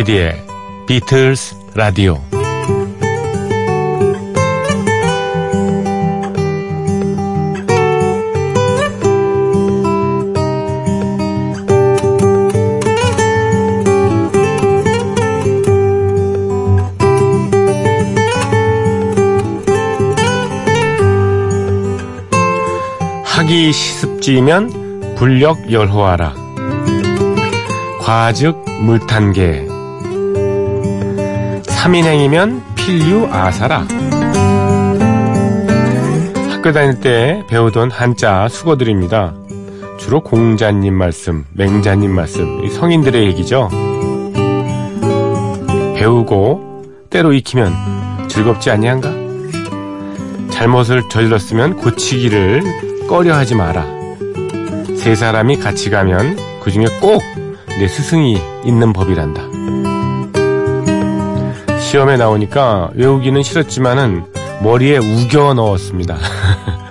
비디의 비틀스 라디오. 하기 시습지면 불력 열호하라. 과즉 물탄계 3인행이면 필류 아사라. 학교 다닐 때 배우던 한자 수거들입니다. 주로 공자님 말씀, 맹자님 말씀, 성인들의 얘기죠. 배우고 때로 익히면 즐겁지 아니한가? 잘못을 저질렀으면 고치기를 꺼려하지 마라. 세 사람이 같이 가면 그 중에 꼭 내 스승이 있는 법이란다. 시험에 나오니까 외우기는 싫었지만은 머리에 우겨 넣었습니다.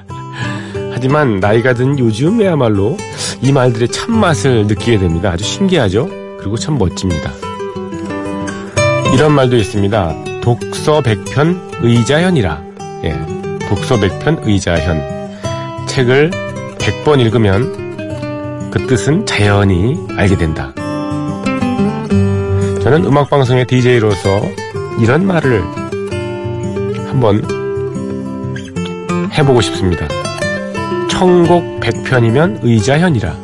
하지만 나이가 든 요즘에야말로 이 말들의 참맛을 느끼게 됩니다. 아주 신기하죠? 그리고 참 멋집니다. 이런 말도 있습니다. 독서 백편 의자현이라. 예. 독서 백편 의자현. 책을 100번 읽으면 그 뜻은 자연히 알게 된다. 저는 음악방송의 DJ로서 이런 말을 한번 해보고 싶습니다. 청곡 백편이면 의자현이라.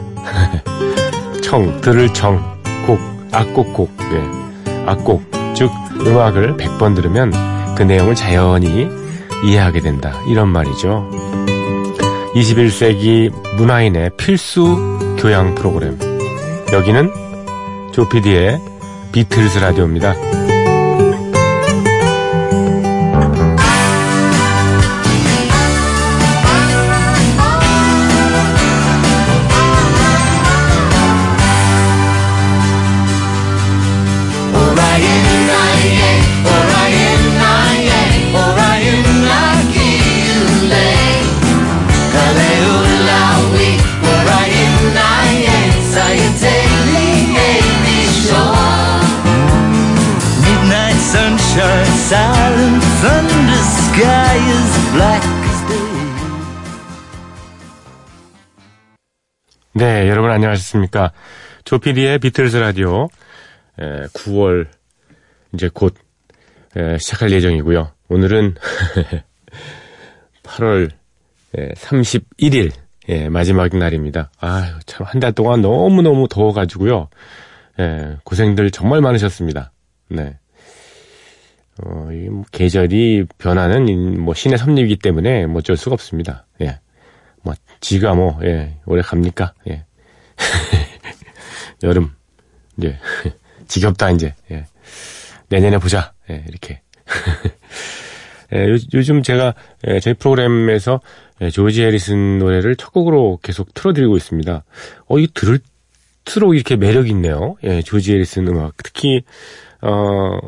청, 들을 청, 곡, 악곡곡, 네. 악곡, 즉, 음악을 100번 들으면 그 내용을 자연히 이해하게 된다. 이런 말이죠. 21세기 문화인의 필수 교양 프로그램. 여기는 조피디의 비틀스 라디오입니다. 네, 여러분 안녕하셨습니까? 조피디의 비틀스 라디오 9월 이제 곧 에, 시작할 예정이고요. 오늘은 8월 31일 예, 마지막 날입니다. 아유, 참한 달 동안 너무 너무 더워가지고요. 예, 고생들 정말 많으셨습니다. 네. 어, 이 뭐, 계절이 변하는 이뭐 신의 섭리이기 때문에 뭐 어쩔 수가 없습니다. 예. 뭐 지가 뭐 예, 오래 갑니까? 예. 여름 이제 지겹다 이제. 예. 내년에 보자. 예, 이렇게. 예, 요, 요즘 제가 예, 저희 프로그램에서 예, 조지 해리슨 노래를 첫 곡으로 계속 틀어드리고 있습니다. 어, 이 들을수록 이렇게 매력 있네요. 예, 조지 해리슨 음악. 특히 어,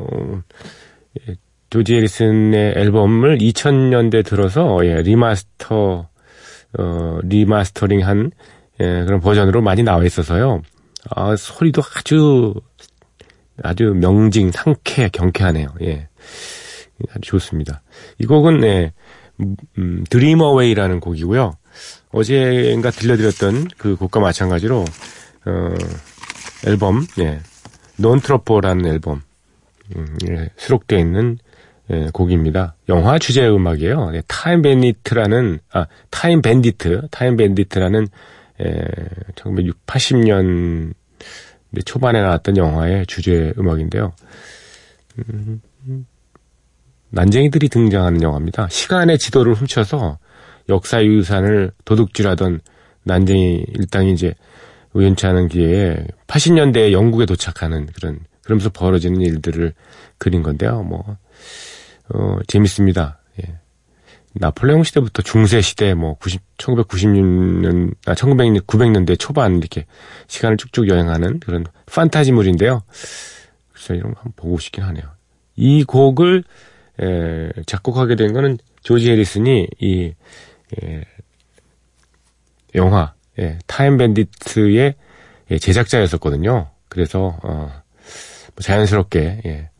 예, 조지 해리슨의 앨범을 2000년대 들어서 예, remaster 어, remastering한 예, 그런 버전으로 많이 나와 있어서요. 아, 소리도 아주 아주 명징, 상쾌, 경쾌하네요. 예. 아주 좋습니다. 이 곡은, 예, 음, Dream Away라는 곡이고요. 어제인가 들려드렸던 그 곡과 마찬가지로, 어, 앨범, 예, Gone Troppo라는 앨범, 음, 예, 수록되어 있는, 예, 곡입니다. 영화 주제 음악이에요. 예, Time Bandit라는, 아, Time Bandit, Time Bandit라는, 예, 1980년 초반에 나왔던 영화의 주제 음악인데요. 음, 난쟁이들이 등장하는 영화입니다. 시간의 지도를 훔쳐서 역사 유산을 도둑질하던 난쟁이 일당이 이제 우연치 않은 기회에 80년대에 영국에 도착하는 그런 그러면서 벌어지는 일들을 그린 건데요. 뭐 어, 재밌습니다. 예. 나폴레옹 시대부터 중세 시대 뭐 90, 1996년 아 1900년 900년대 초반 이렇게 시간을 쭉쭉 여행하는 그런 판타지물인데요. 그래서 이런 거 한번 보고 싶긴 하네요. 이 곡을 에, 작곡하게 된 거는 조지 해리슨이 이 에, 영화 예, 타임 밴디트의 예, 제작자였었거든요. 그래서 어, 자연스럽게 예,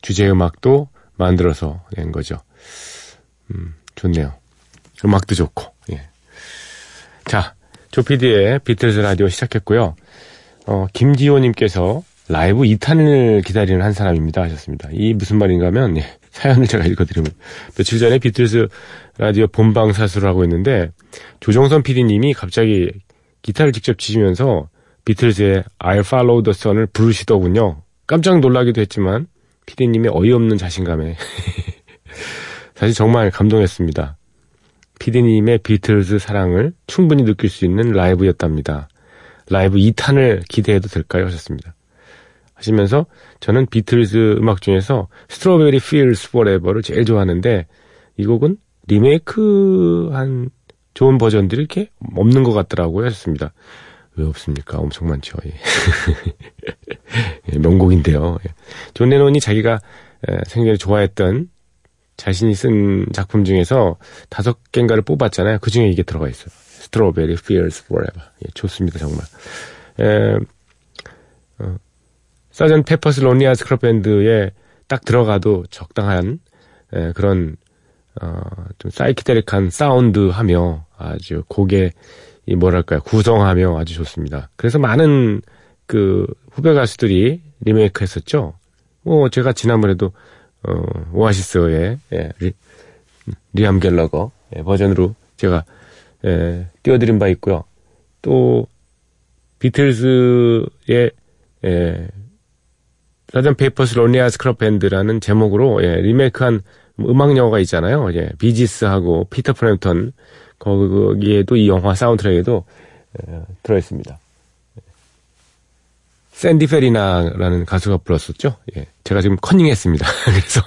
주제 음악도 만들어서 낸 거죠. 음, 좋네요. 음악도 좋고. 예. 자, 조피디의 비틀즈 라디오 시작했고요. 어, 김지호님께서 라이브 2탄을 기다리는 한 사람입니다 하셨습니다. 이 무슨 말인가 하면 예, 사연을 제가 읽어드리면 며칠 전에 비틀즈 라디오 본방 사수를 하고 있는데 조정선 PD님이 갑자기 기타를 직접 치시면서 비틀즈의 I'll Follow the Sun을 부르시더군요. 깜짝 놀라기도 했지만 PD님의 어이없는 자신감에 사실 정말 감동했습니다. PD님의 비틀즈 사랑을 충분히 느낄 수 있는 라이브였답니다. 라이브 2탄을 기대해도 될까요? 하셨습니다. 하시면서 저는 비틀즈 음악 중에서 스트로베리 Feels Forever를 제일 좋아하는데 이 곡은 리메이크한 좋은 버전들이 이렇게 없는 것 같더라고요. 하셨습니다. 왜 없습니까? 엄청 많죠. 예. 예, 명곡인데요. 예. 존 레논이 자기가 생전에 좋아했던 자신이 쓴 작품 중에서 다섯 개인가를 뽑았잖아요. 그 중에 이게 들어가 있어요. Strawberry Fields Forever. 예, 좋습니다, 정말. Sgt. Pepper's Lonely Hearts Club Band에 딱 들어가도 적당한 에, 그런 어, 좀 사이키델릭한 사운드 하며 아주 곡의 이 뭐랄까요 구성하며 아주 좋습니다. 그래서 많은 그 후배 가수들이 리메이크 했었죠. 뭐 제가 지난번에도 어, 오아시스의 예, 리, 리암 갤러거 예, 버전으로 제가 예, 띄워드린 바 있고요. 또 비틀즈의 예, Sgt. Pepper's Lonely Hearts Club Band라는 제목으로 예, 리메이크한 음악 영화가 있잖아요. 예, 비지스하고 피터 프램턴 거기에도 이 영화 사운드트랙에도 예, 들어있습니다. 샌디 파리나라는 가수가 불렀었죠. 예, 제가 지금 커닝했습니다. 그래서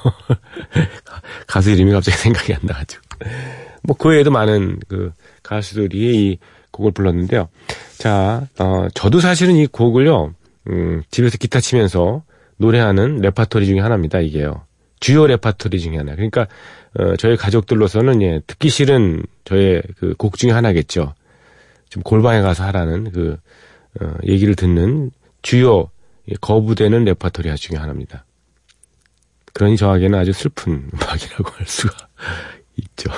가수 이름이 갑자기 생각이 안 나가지고 뭐 그 외에도 많은 그 가수들이 이 곡을 불렀는데요. 자, 어, 저도 사실은 이 곡을요, 음, 집에서 기타 치면서 노래하는 레파토리 중에 하나입니다. 이게요. 주요 레파토리 중에 하나. 그러니까 어, 저희 가족들로서는 예, 듣기 싫은 저의 그 곡 중에 하나겠죠. 좀 골방에 가서 하라는 그 어, 얘기를 듣는 주요 거부되는 레파토리 중에 하나입니다. 그러니 저에게는 아주 슬픈 음악이라고 할 수가 있죠.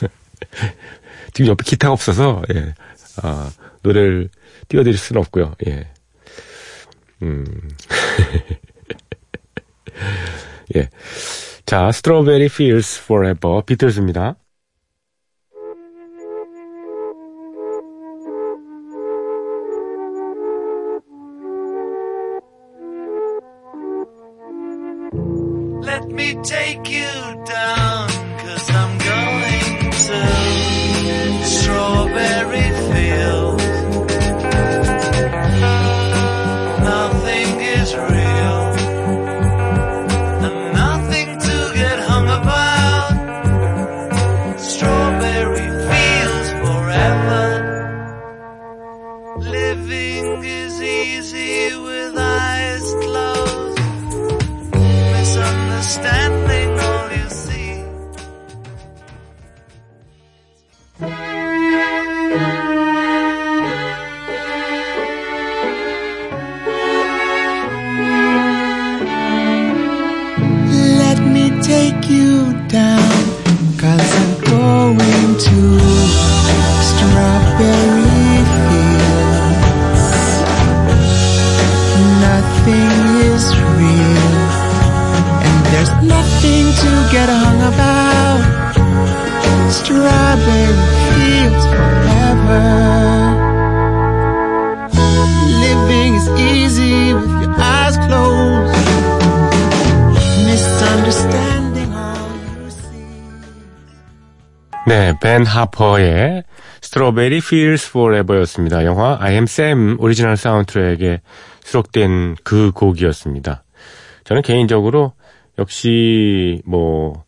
지금 옆에 기타가 없어서 예, 아, 노래를 띄워드릴 수는 없고요. 예. 음. 예. 자, Strawberry Fields Forever 비틀즈입니다. Take you down, cause I'm going to strawberry fields. Nothing is real, and there's nothing to get hung about. Strawberry fields forever. 네, 벤 하퍼의 Strawberry Fields Forever였습니다. 영화 I Am Sam 오리지널 사운드트랙에 수록된 그 곡이었습니다. 저는 개인적으로 역시 뭐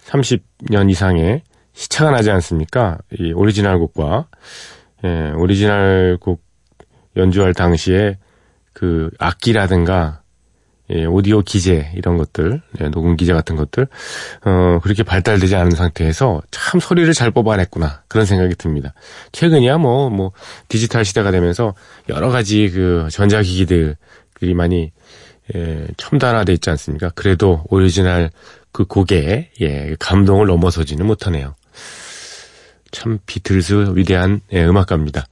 30년 이상의 시차가 나지 않습니까? 이 오리지널 곡과 예, 오리지널 곡 연주할 당시에 그 악기라든가 예, 오디오 기재 이런 것들, 예, 녹음 기재 같은 것들 어, 그렇게 발달되지 않은 상태에서 참 소리를 잘 뽑아냈구나 그런 생각이 듭니다. 최근이야 뭐뭐 디지털 시대가 되면서 여러 가지 그 전자기기들이 많이 예, 첨단화돼 있지 않습니까? 그래도 오리지널 그 곡의 예, 감동을 넘어서지는 못하네요. 참 비틀즈 위대한 예, 음악가입니다.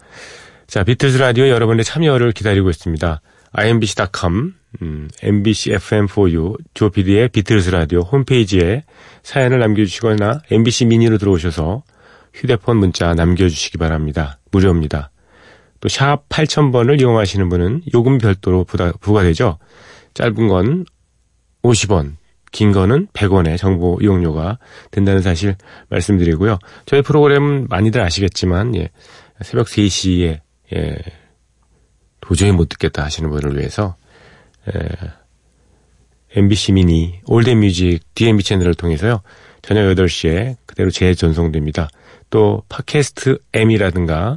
자, 비틀즈 라디오 여러분의 참여를 기다리고 있습니다. imbc.com, 음, mbc fm4u, 조피디의 비틀즈 라디오 홈페이지에 사연을 남겨주시거나 mbc 미니로 들어오셔서 휴대폰 문자 남겨주시기 바랍니다. 무료입니다. 또 샵 8000번을 이용하시는 분은 요금 별도로 부다, 부과되죠. 짧은 건 50원, 긴 거는 100원의 정보 이용료가 된다는 사실 말씀드리고요. 저희 프로그램은 많이들 아시겠지만 예, 새벽 3시에 예, 도저히 못 듣겠다 하시는 분을 위해서 예, MBC 미니 올댓뮤직 DMB 채널을 통해서요. 저녁 8시에 그대로 재전송됩니다. 또 팟캐스트 M이라든가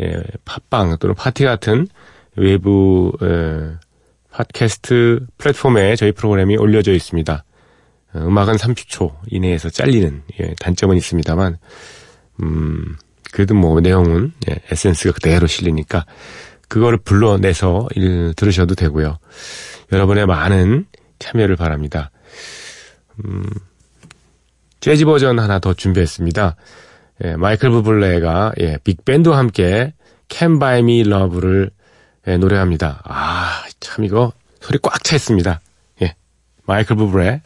예, 팟빵 또는 팟티 같은 외부 예, 팟캐스트 플랫폼에 저희 프로그램이 올려져 있습니다. 어, 음악은 30초 이내에서 잘리는 예, 단점은 있습니다만 음, 그래도 뭐 내용은 예, 에센스가 그대로 실리니까 그거를 불러내서 일, 들으셔도 되고요. 여러분의 많은 참여를 바랍니다. 음, 재즈 버전 하나 더 준비했습니다. 예, 마이클 부블레가 예, 빅밴드와 함께 Can Buy Me Love를 예, 노래합니다. 아, 참 이거 소리 꽉 차 있습니다. 예, 마이클 부블레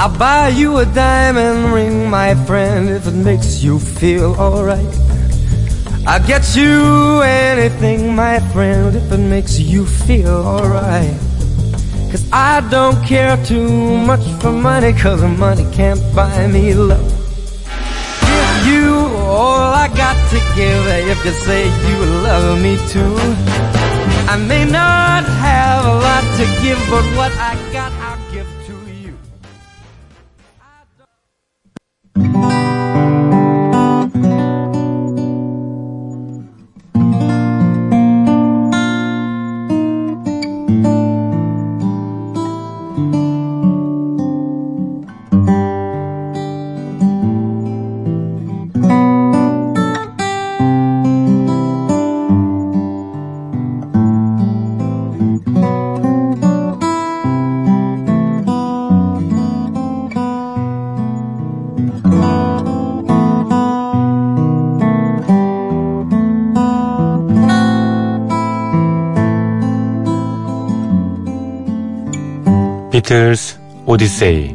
I'll buy you a diamond ring, my friend, if it makes you feel alright. I'll get you anything, my friend, if it makes you feel alright. Cause I don't care too much for money, cause money can't buy me love. Give you all I got to give if you say you love me too. I may not have a lot to give, but what I 비틀스 오디세이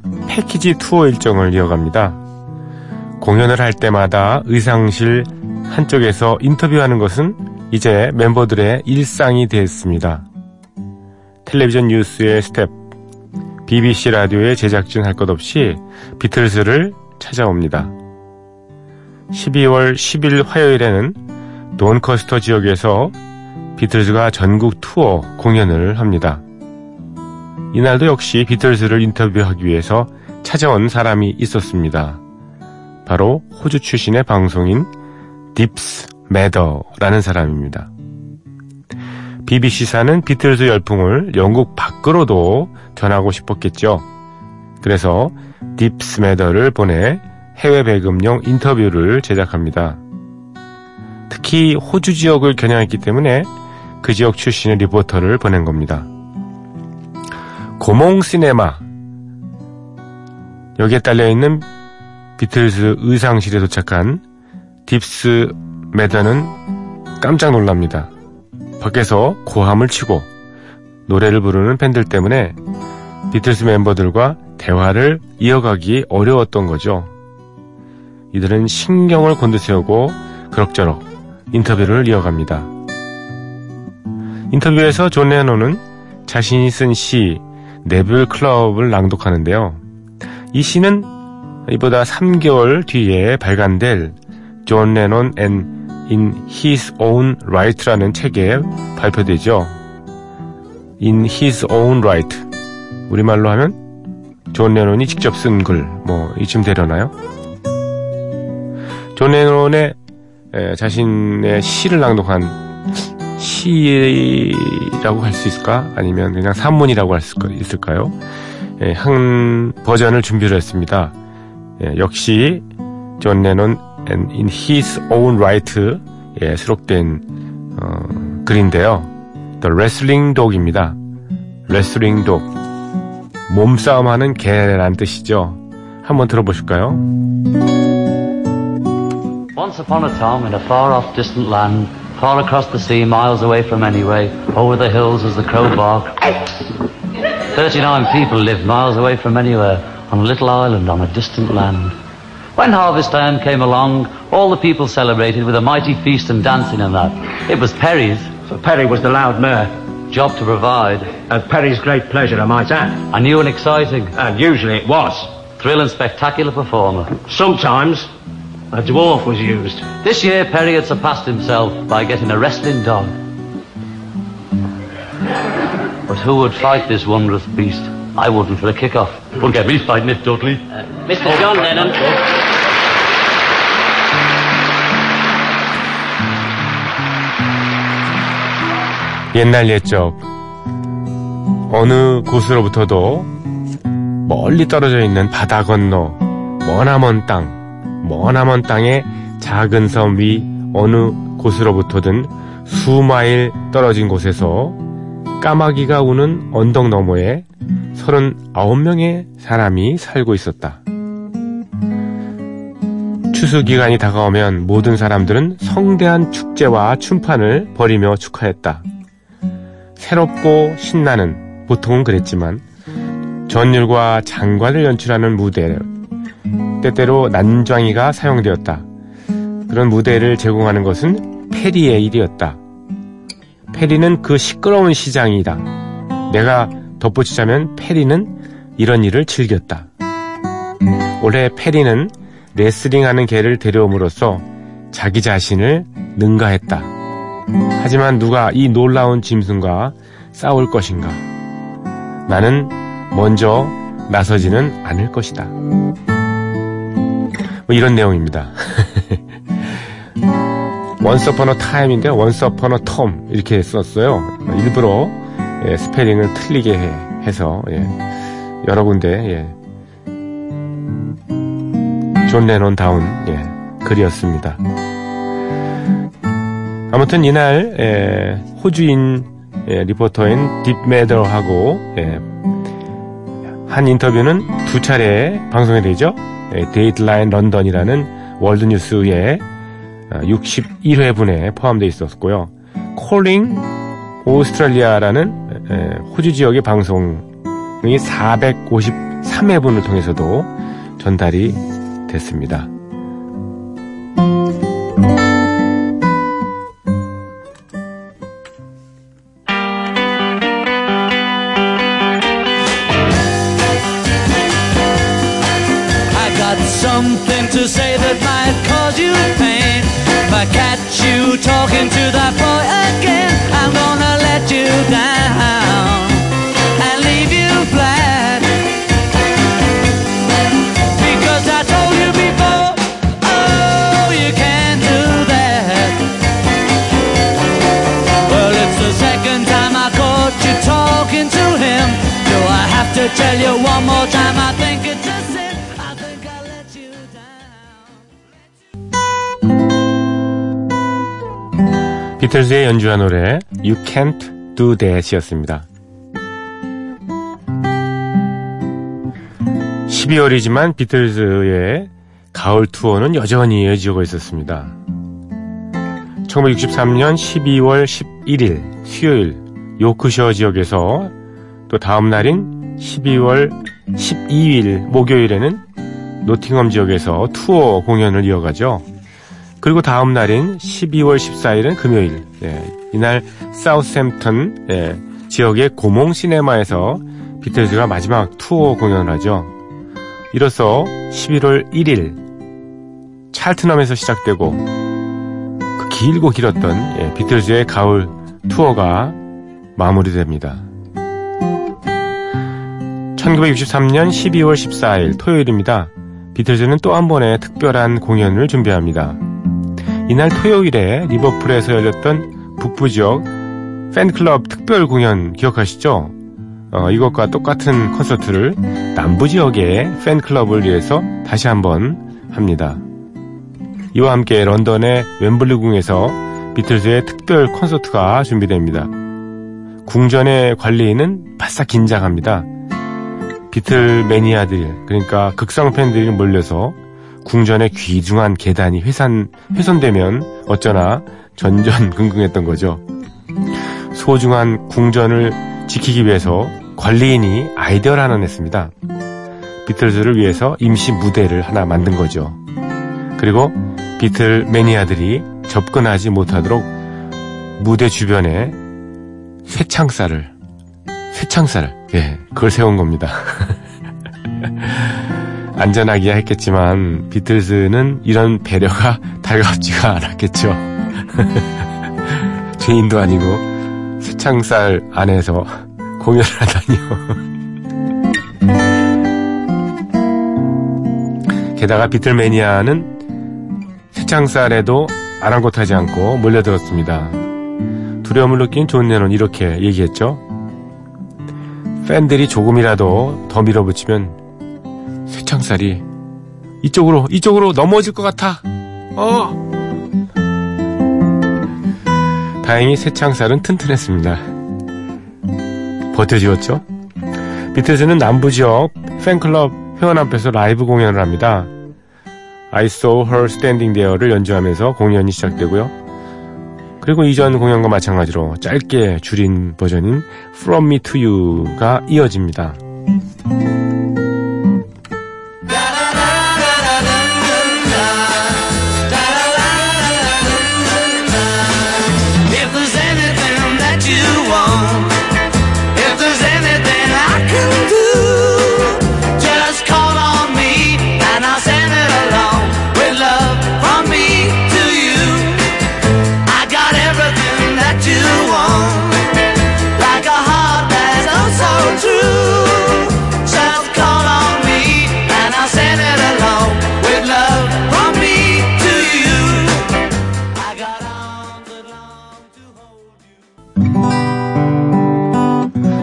패키지 투어 일정을 이어갑니다. 공연을 할 때마다 의상실 한쪽에서 인터뷰하는 것은 이제 멤버들의 일상이 됐습니다. 텔레비전 뉴스의 스태프, BBC 라디오의 제작진 할 것 없이 비틀즈를 찾아옵니다. 12월 10일 화요일에는 돈커스터 지역에서 비틀즈가 전국 투어 공연을 합니다. 이날도 역시 비틀즈를 인터뷰하기 위해서 찾아온 사람이 있었습니다. 바로 호주 출신의 방송인 딥스 매더라는 사람입니다. BBC사는 비틀즈 열풍을 영국 밖으로도 전하고 싶었겠죠. 그래서 딥스 매더를 보내 해외 배급용 인터뷰를 제작합니다. 특히 호주 지역을 겨냥했기 때문에 그 지역 출신의 리포터를 보낸 겁니다. 고몽 시네마 여기에 딸려있는 비틀즈 의상실에 도착한 딥스 매더는 깜짝 놀랍니다. 밖에서 고함을 치고 노래를 부르는 팬들 때문에 비틀스 멤버들과 대화를 이어가기 어려웠던 거죠. 이들은 신경을 곤두세우고 그럭저럭 인터뷰를 이어갑니다. 인터뷰에서 존 레논은 자신이 쓴 시 Neville Club을 낭독하는데요. 이 시는 이보다 3개월 뒤에 발간될 존 레논 앤 In His Own Write라는 책에 발표되죠. In His Own Write. 우리말로 하면 존 레논이 직접 쓴 글, 뭐, 이쯤 되려나요? 존 레논의 에, 자신의 시를 낭독한 시라고 할 수 있을까? 아니면 그냥 산문이라고 할 수 있을까요? 예, 한 버전을 준비를 했습니다. 예, 역시 존 레논 and In His Own Write 예, 수록된 어, 글인데요. The Wrestling Dog입니다. Wrestling Dog 몸싸움하는 개란 뜻이죠. 한번 들어보실까요? Once upon a time, in a far off distant land, far across the sea, miles away from anyway, over the hills as the crow barked. 39 people lived miles away from anywhere, on a little island on a distant land. When harvest time came along, all the people celebrated with a mighty feast and dancing and that. It was Perry's For Perry was the loud mare. job to provide, At Perry's great pleasure, I might add. a new and exciting, And usually it was. thrill and spectacular performer. Sometimes a dwarf was used. This year, Perry had surpassed himself by getting a wrestling dog. But who would fight this wondrous beast? I wouldn't for a kick-off. Wouldn't get me fighting it, Dudley. Mr. John Lennon. 옛날 옛적 어느 곳으로부터도 멀리 떨어져 있는 바다 건너 머나먼 땅, 머나먼 땅의 작은 섬 위 어느 곳으로부터든 수마일 떨어진 곳에서 까마귀가 우는 언덕 너머에 39명의 사람이 살고 있었다. 추수 기간이 다가오면 모든 사람들은 성대한 축제와 춤판을 벌이며 축하했다. 새롭고 신나는 보통은 그랬지만 전율과 장관을 연출하는 무대 때때로 난장이가 사용되었다. 그런 무대를 제공하는 것은 페리의 일이었다. 페리는 그 시끄러운 시장이다. 내가 덧붙이자면 페리는 이런 일을 즐겼다. 올해 페리는 레슬링하는 개를 데려옴으로써 자기 자신을 능가했다. 하지만 누가 이 놀라운 짐승과 싸울 것인가? 나는 먼저 나서지는 않을 것이다. 뭐 이런 내용입니다. A time인데 Once upon a tom 이렇게 썼어요. 일부러 예, 스페링을 틀리게 해, 해서 예, 여러 군데 예, 존 레논 다운 예, 글이었습니다. 아무튼 이날 예, 호주인 예, 리포터인 딥 매더하고 예, 한 인터뷰는 두 차례 방송이 되죠. 예, Dateline London이라는 월드뉴스의 61회분에 포함되어 있었고요. Calling Australia라는 예, 호주 지역의 방송이 453회분을 통해서도 전달이 됐습니다. Got something to say that might cause you pain. If I catch you talking to that boy again, I'm gonna let you down and leave you flat. Because I told you before, oh, you can't do that. Well, it's the second time I caught you talking to him. Do I have to tell you one more time? I think 비틀즈의 연주한 노래 You Can't Do That이었습니다. 12월이지만 비틀즈의 가을 투어는 여전히 이어지고 있었습니다. 1963년 12월 1일 수요일 요크셔 지역에서 또 다음 날인 12월 12일 목요일에는 노팅엄 지역에서 투어 공연을 이어가죠. 그리고 다음 날인 12월 14일은 금요일. 예, 이날 사우스햄턴 예, 지역의 고몽 시네마에서 비틀즈가 마지막 투어 공연을 하죠. 이로써 11월 1일 찰트넘에서 시작되고 그 길고 길었던 예, 비틀즈의 가을 투어가 마무리됩니다. 1963년 12월 14일 토요일입니다. 비틀즈는 또 한 번의 특별한 공연을 준비합니다. 이날 토요일에 리버풀에서 열렸던 북부 지역 팬클럽 특별 공연 기억하시죠? 어, 이것과 똑같은 콘서트를 남부 지역의 팬클럽을 위해서 다시 한번 합니다. 이와 함께 런던의 웸블리궁에서 비틀즈의 특별 콘서트가 준비됩니다. 궁전의 관리인은 바싹 긴장합니다. 비틀 매니아들, 그러니까 극성 팬들이 몰려서 궁전의 귀중한 계단이 훼산, 훼손되면 어쩌나 전전긍긍했던 거죠. 소중한 궁전을 지키기 위해서 관리인이 아이디어를 하나 냈습니다. 비틀즈를 위해서 임시 무대를 하나 만든 거죠. 그리고 비틀 매니아들이 접근하지 못하도록 무대 주변에 쇠창살을 쇠창살 예 그걸 세운 겁니다. 안전하기야 했겠지만 비틀즈는 이런 배려가 달갑지가 않았겠죠. 죄인도 아니고 쇠창살 안에서 공연을 하다니요. 게다가 비틀매니아는 쇠창살에도 아랑곳하지 않고 몰려들었습니다. 두려움을 느낀 존 레논 이렇게 얘기했죠. 팬들이 조금이라도 더 밀어붙이면 쇠창살이 이쪽으로 이쪽으로 넘어질 것 같아. 어. 다행히 쇠창살은 튼튼했습니다. 버텨주었죠. 비틀즈는 남부 지역 팬클럽 회원 앞에서 라이브 공연을 합니다. I Saw Her Standing There를 연주하면서 공연이 시작되고요. 그리고 이전 공연과 마찬가지로 짧게 줄인 버전인 From Me to You가 이어집니다.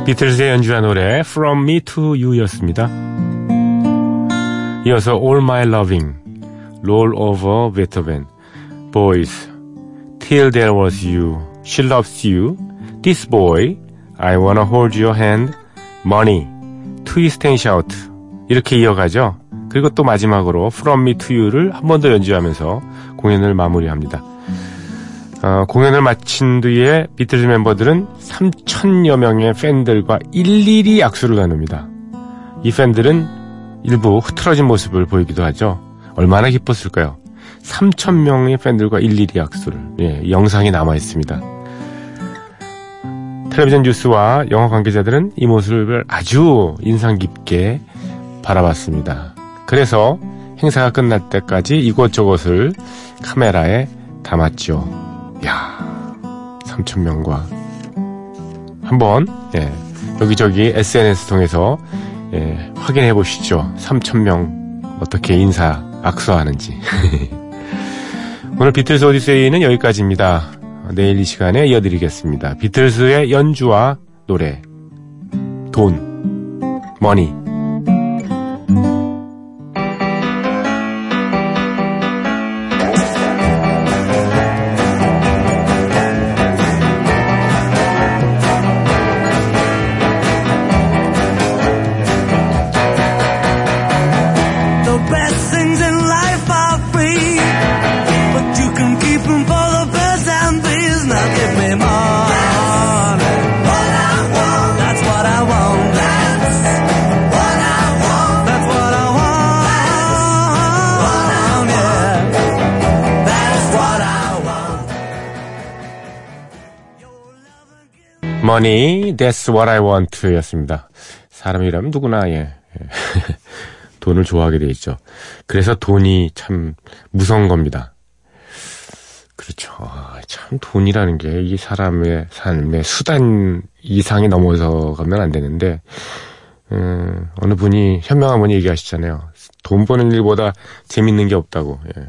비틀즈의 연주한 노래 From Me to You였습니다. 이어서 All My Loving, Roll Over Beethoven, Boys, Till There Was You, She Loves You, This Boy, I Wanna Hold Your Hand, Money, Twist and Shout 이렇게 이어가죠. 그리고 또 마지막으로 From Me to You를 한 번 더 연주하면서 공연을 마무리합니다. 어, 공연을 마친 뒤에 비틀즈 멤버들은 3천여 명의 팬들과 일일이 악수를 나눕니다. 이 팬들은 일부 흐트러진 모습을 보이기도 하죠. 얼마나 기뻤을까요? 3천 명의 팬들과 일일이 악수를. 예, 이 영상이 남아 있습니다. 텔레비전 뉴스와 영화 관계자들은 이 모습을 아주 인상 깊게 바라봤습니다. 그래서 행사가 끝날 때까지 이곳저곳을 카메라에 담았죠. 야, 3천 명과 한번 예, 여기저기 SNS 통해서 예, 확인해 보시죠. 3천 명 어떻게 인사 악수하는지. 오늘 비틀스 오디세이는 여기까지입니다. 내일 이 시간에 이어드리겠습니다. 비틀스의 연주와 노래 돈, 머니 Money, that's what I want 였습니다. 사람이라면 누구나, 예. 예. 돈을 좋아하게 돼 있죠. 그래서 돈이 참 무서운 겁니다. 그렇죠. 아, 참 돈이라는 게 이 사람의 삶의 수단 이상이 넘어서 가면 안 되는데, 음, 어느 분이, 현명한 분이 얘기하시잖아요. 돈 버는 일보다 재밌는 게 없다고, 예.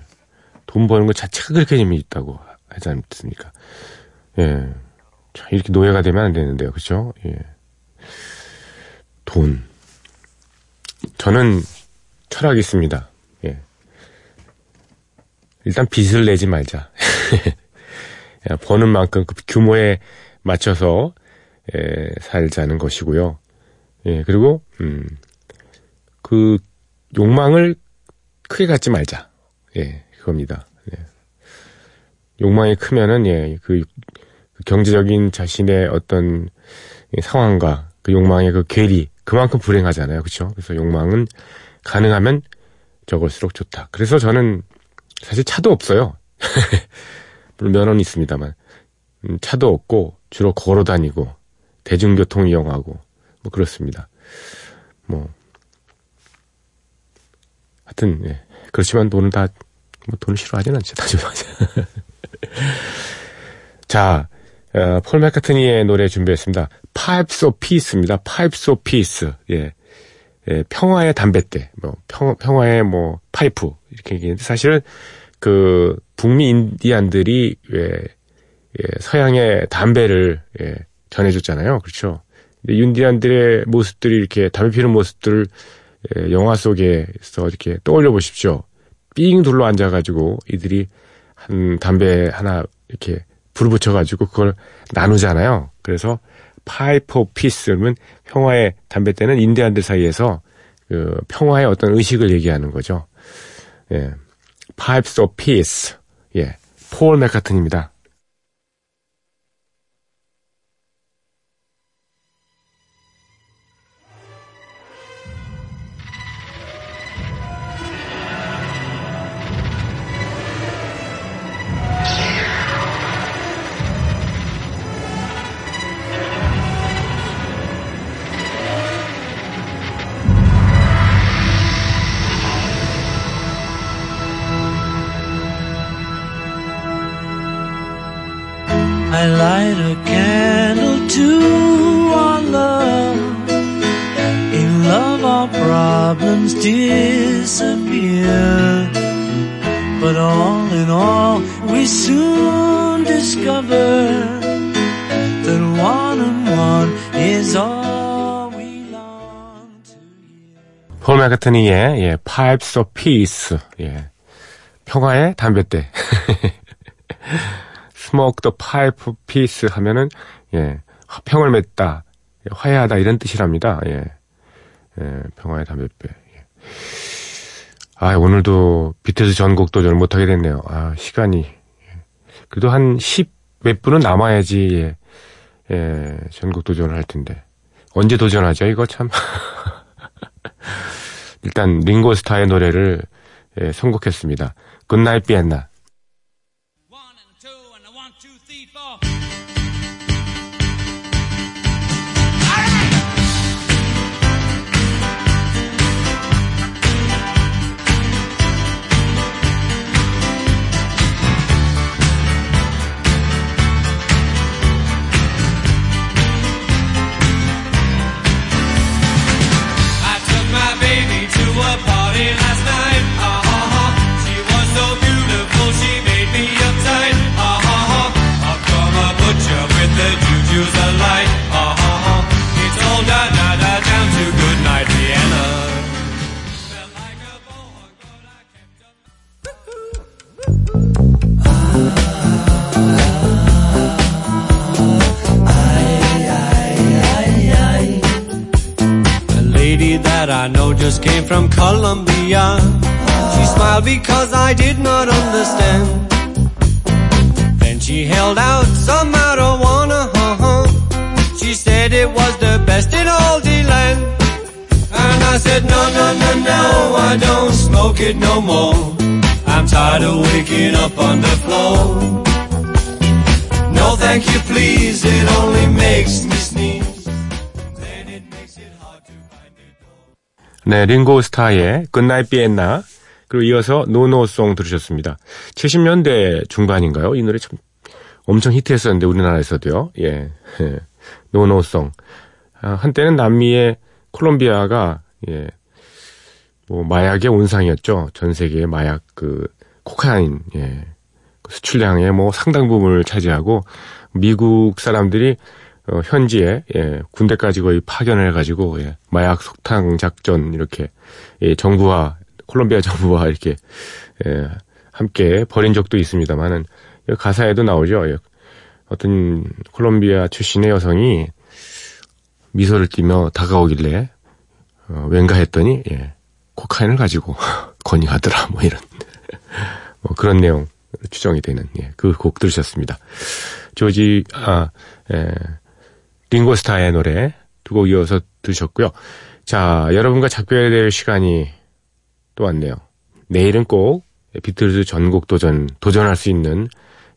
돈 버는 것 자체가 그렇게 재미있다고 하지 않습니까? 예. 참, 이렇게 노예가 되면 안 되는데요. 그죠? 예. 돈. 저는 철학이 있습니다. 예. 일단 빚을 내지 말자. 예, 버는 만큼 그 규모에 맞춰서 예, 살자는 것이고요. 예, 그리고 음, 그 욕망을 크게 갖지 말자. 예, 그겁니다. 예. 욕망이 크면은 예, 그, 그 경제적인 자신의 어떤 상황과 그 욕망의 그 괴리 그만큼 불행하잖아요. 그렇죠? 그래서 욕망은 가능하면 적을수록 좋다. 그래서 저는 사실 차도 없어요. 물론 면허는 있습니다만 음, 차도 없고 주로 걸어 다니고 대중교통 이용하고 뭐 그렇습니다. 뭐 하여튼 예. 그렇지만 돈은 다뭐 돈을 싫어하진 않죠. 다 좋아하죠. 자, 어, 폴 맥카트니의 노래 준비했습니다. Pipes of Peace입니다. Pipes of Peace. 예. 예, 평화의 담뱃대, 뭐, 평, 평화의 뭐, 파이프, 이렇게 얘기했는데, 사실은, 그, 북미 인디안들이, 예, 예, 서양의 담배를, 예, 전해줬잖아요. 그렇죠. 근데 인디안들의 모습들이 이렇게 담배 피는 모습들을, 예, 영화 속에서 이렇게 떠올려 보십시오. 삥 둘러 앉아가지고, 이들이 한 담배 하나, 이렇게, 불 붙여가지고, 그걸 나누잖아요. 그래서, Pipe of Peace는 평화의 담배 때는 인디안들 사이에서 그 평화의 어떤 의식을 얘기하는 거죠. 예. Pipes of Peace. 예. 폴 맥카튼입니다. 폴 맥카트니의 예, Pipes of Peace. 예. 평화의 담뱃대. Smoke the pipe of peace 하면은 예, 화평을 맺다, 예, 화해하다 이런 뜻이랍니다. 예. 예, 평화의 담뱃대. 예. 아, 오늘도 비틀즈 전곡 도전을 못하게 됐네요. 아, 시간이. 예. 그래도 한 10 몇 분은 남아야지, 예, 예, 전곡 도전을 할 텐데. 언제 도전하죠, 이거 참. 일단, 링고스타의 노래를, 예, 선곡했습니다. 굿나잇 비엔나. Just came from Colombia. She smiled because I did not understand. Then she held out some marijuana. Uh-huh. She said it was the best in all the land. And I said, no, no, no, no, I don't smoke it no more. I'm tired of waking up on the floor. No, thank you, please. It only makes me 네, 링고 스타의 Goodnight Vienna 그리고 이어서 No No Song 들으셨습니다. 70년대 중반인가요? 이 노래 참 엄청 히트했었는데 우리나라에서도요. 예, 예. No No Song. 아, 한때는 남미의 콜롬비아가 예, 뭐 마약의 온상이었죠. 전 세계의 마약 그 코카인 예, 그 수출량의 뭐 상당 부분을 차지하고 미국 사람들이 어, 현지에 예, 군대까지 거의 파견을 해가지고 예, 마약 속탕 작전 이렇게 예, 정부와 콜롬비아 정부와 이렇게 예, 함께 벌인 적도 있습니다만은 가사에도 나오죠. 예, 어떤 콜롬비아 출신의 여성이 미소를 띠며 다가오길래 어, 왠가 했더니 예, 코카인을 가지고 건의하더라 뭐 이런 뭐 그런 내용 추정이 되는 예, 그 곡 들으셨습니다. 조지 아 예, 링고스타의 노래 두 곡 이어서 들으셨고요. 자 여러분과 작별해야 될 시간이 또 왔네요. 내일은 꼭 비틀즈 전곡 도전 도전할 수 있는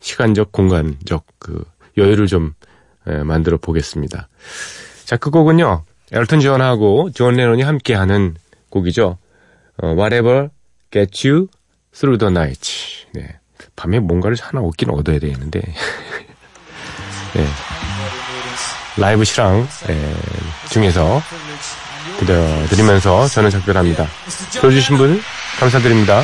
시간적 공간적 그 여유를 좀 예, 만들어 보겠습니다. 자, 그 곡은요. 엘튼 존하고 존 레논이 함께하는 곡이죠. 어, Whatever Gets You Through the Night. 네. 밤에 뭔가를 하나 얻긴 얻어야 되는데. 네. 라이브 실황 예, 중에서 들려드리면서 저는 작별합니다. 들어주신 분 감사드립니다.